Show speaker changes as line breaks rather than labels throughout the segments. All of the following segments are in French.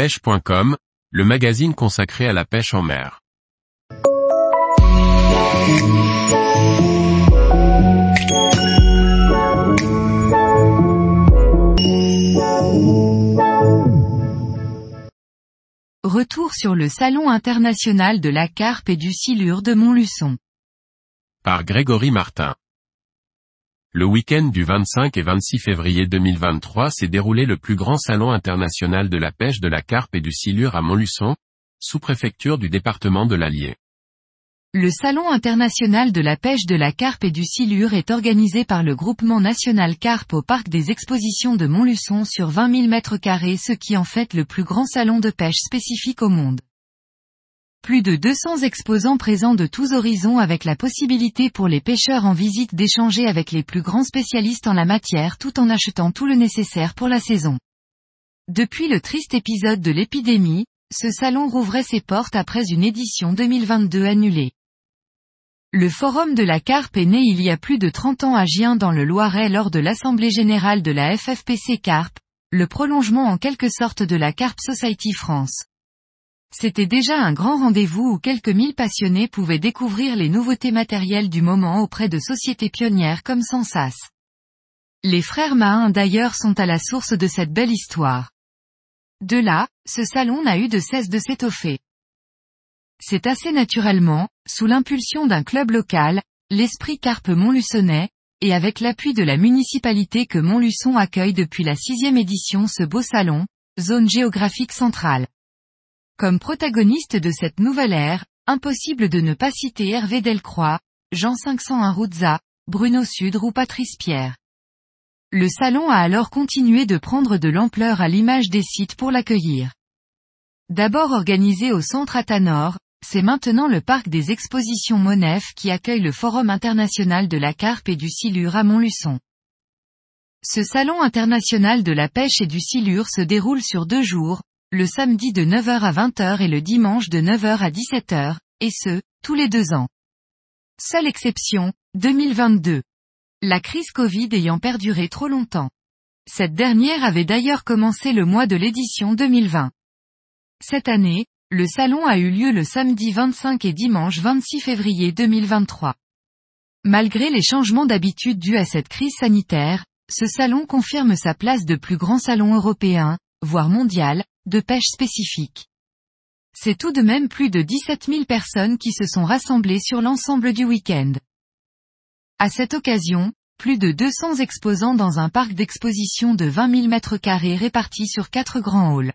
pêche.com, le magazine consacré à la pêche en mer.
Retour sur le Salon international de la carpe et du silure de Montluçon.
Par Grégory Martin. Le week-end du 25 et 26 février 2023 s'est déroulé le plus grand salon international de la pêche de la carpe et du silure à Montluçon, sous-préfecture du département de l'Allier.
Le Salon international de la pêche de la carpe et du silure est organisé par le groupement national carpe au parc des expositions de Montluçon sur 20 000 mètres carrés ce qui en fait le plus grand salon de pêche spécifique au monde. Plus de 200 exposants présents de tous horizons avec la possibilité pour les pêcheurs en visite d'échanger avec les plus grands spécialistes en la matière tout en achetant tout le nécessaire pour la saison. Depuis le triste épisode de l'épidémie, ce salon rouvrait ses portes après une édition 2022 annulée. Le Forum de la Carpe est né il y a plus de 30 ans à Gien dans le Loiret lors de l'Assemblée Générale de la FFPC Carpe, le prolongement en quelque sorte de la Carpe Society France. C'était déjà un grand rendez-vous où quelques mille passionnés pouvaient découvrir les nouveautés matérielles du moment auprès de sociétés pionnières comme Sensas. Les frères Mahin d'ailleurs sont à la source de cette belle histoire. De là, ce salon n'a eu de cesse de s'étoffer. C'est assez naturellement, sous l'impulsion d'un club local, l'esprit Carpe Montluçonnais, et avec l'appui de la municipalité que Montluçon accueille depuis la sixième édition ce beau salon, zone géographique centrale. Comme protagoniste de cette nouvelle ère, impossible de ne pas citer Hervé Delcroix, Jean 501 Rouzza, Bruno Sudre ou Patrice Pierre. Le salon a alors continué de prendre de l'ampleur à l'image des sites pour l'accueillir. D'abord organisé au centre Atanor, c'est maintenant le parc des expositions Monef qui accueille le Forum international de la carpe et du silure à Montluçon. Ce salon international de la pêche et du silure se déroule sur deux jours, le samedi de 9h à 20h et le dimanche de 9h à 17h, et ce, tous les deux ans. Seule exception, 2022. La crise Covid ayant perduré trop longtemps. Cette dernière avait d'ailleurs commencé le mois de l'édition 2020. Cette année, le salon a eu lieu le samedi 25 et dimanche 26 février 2023. Malgré les changements d'habitude dus à cette crise sanitaire, ce salon confirme sa place de plus grand salon européen, voire mondial, de pêche spécifique. C'est tout de même plus de 17 000 personnes qui se sont rassemblées sur l'ensemble du week-end. À cette occasion, plus de 200 exposants dans un parc d'exposition de 20 000 mètres carrés répartis sur quatre grands halls.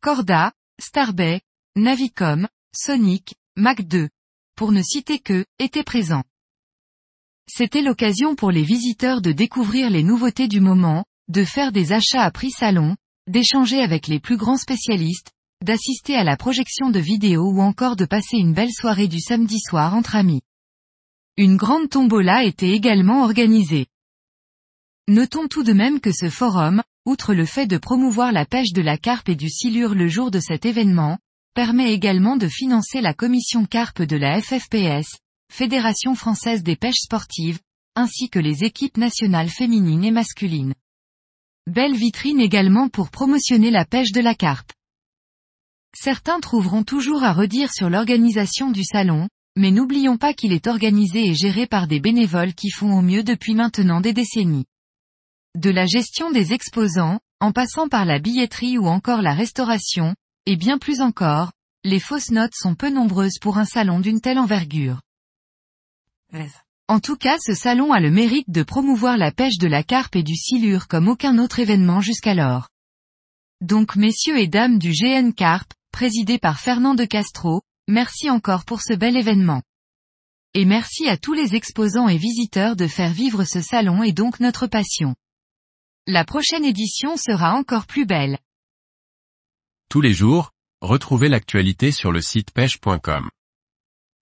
Corda, Starbay, Navicom, Sonic, Mac 2, pour ne citer que, étaient présents. C'était l'occasion pour les visiteurs de découvrir les nouveautés du moment, de faire des achats à prix salon, d'échanger avec les plus grands spécialistes, d'assister à la projection de vidéos ou encore de passer une belle soirée du samedi soir entre amis. Une grande tombola était également organisée. Notons tout de même que ce forum, outre le fait de promouvoir la pêche de la carpe et du silure le jour de cet événement, permet également de financer la commission carpe de la FFPS, Fédération française des pêches sportives, ainsi que les équipes nationales féminines et masculines. Belle vitrine également pour promotionner la pêche de la carpe. Certains trouveront toujours à redire sur l'organisation du salon, mais n'oublions pas qu'il est organisé et géré par des bénévoles qui font au mieux depuis maintenant des décennies. De la gestion des exposants, en passant par la billetterie ou encore la restauration, et bien plus encore, les fausses notes sont peu nombreuses pour un salon d'une telle envergure. En tout cas ce salon a le mérite de promouvoir la pêche de la carpe et du silure comme aucun autre événement jusqu'alors. Donc messieurs et dames du GN Carpe, présidé par Fernand de Castro, merci encore pour ce bel événement. Et merci à tous les exposants et visiteurs de faire vivre ce salon et donc notre passion. La prochaine édition sera encore plus belle.
Tous les jours, retrouvez l'actualité sur le site pêche.com.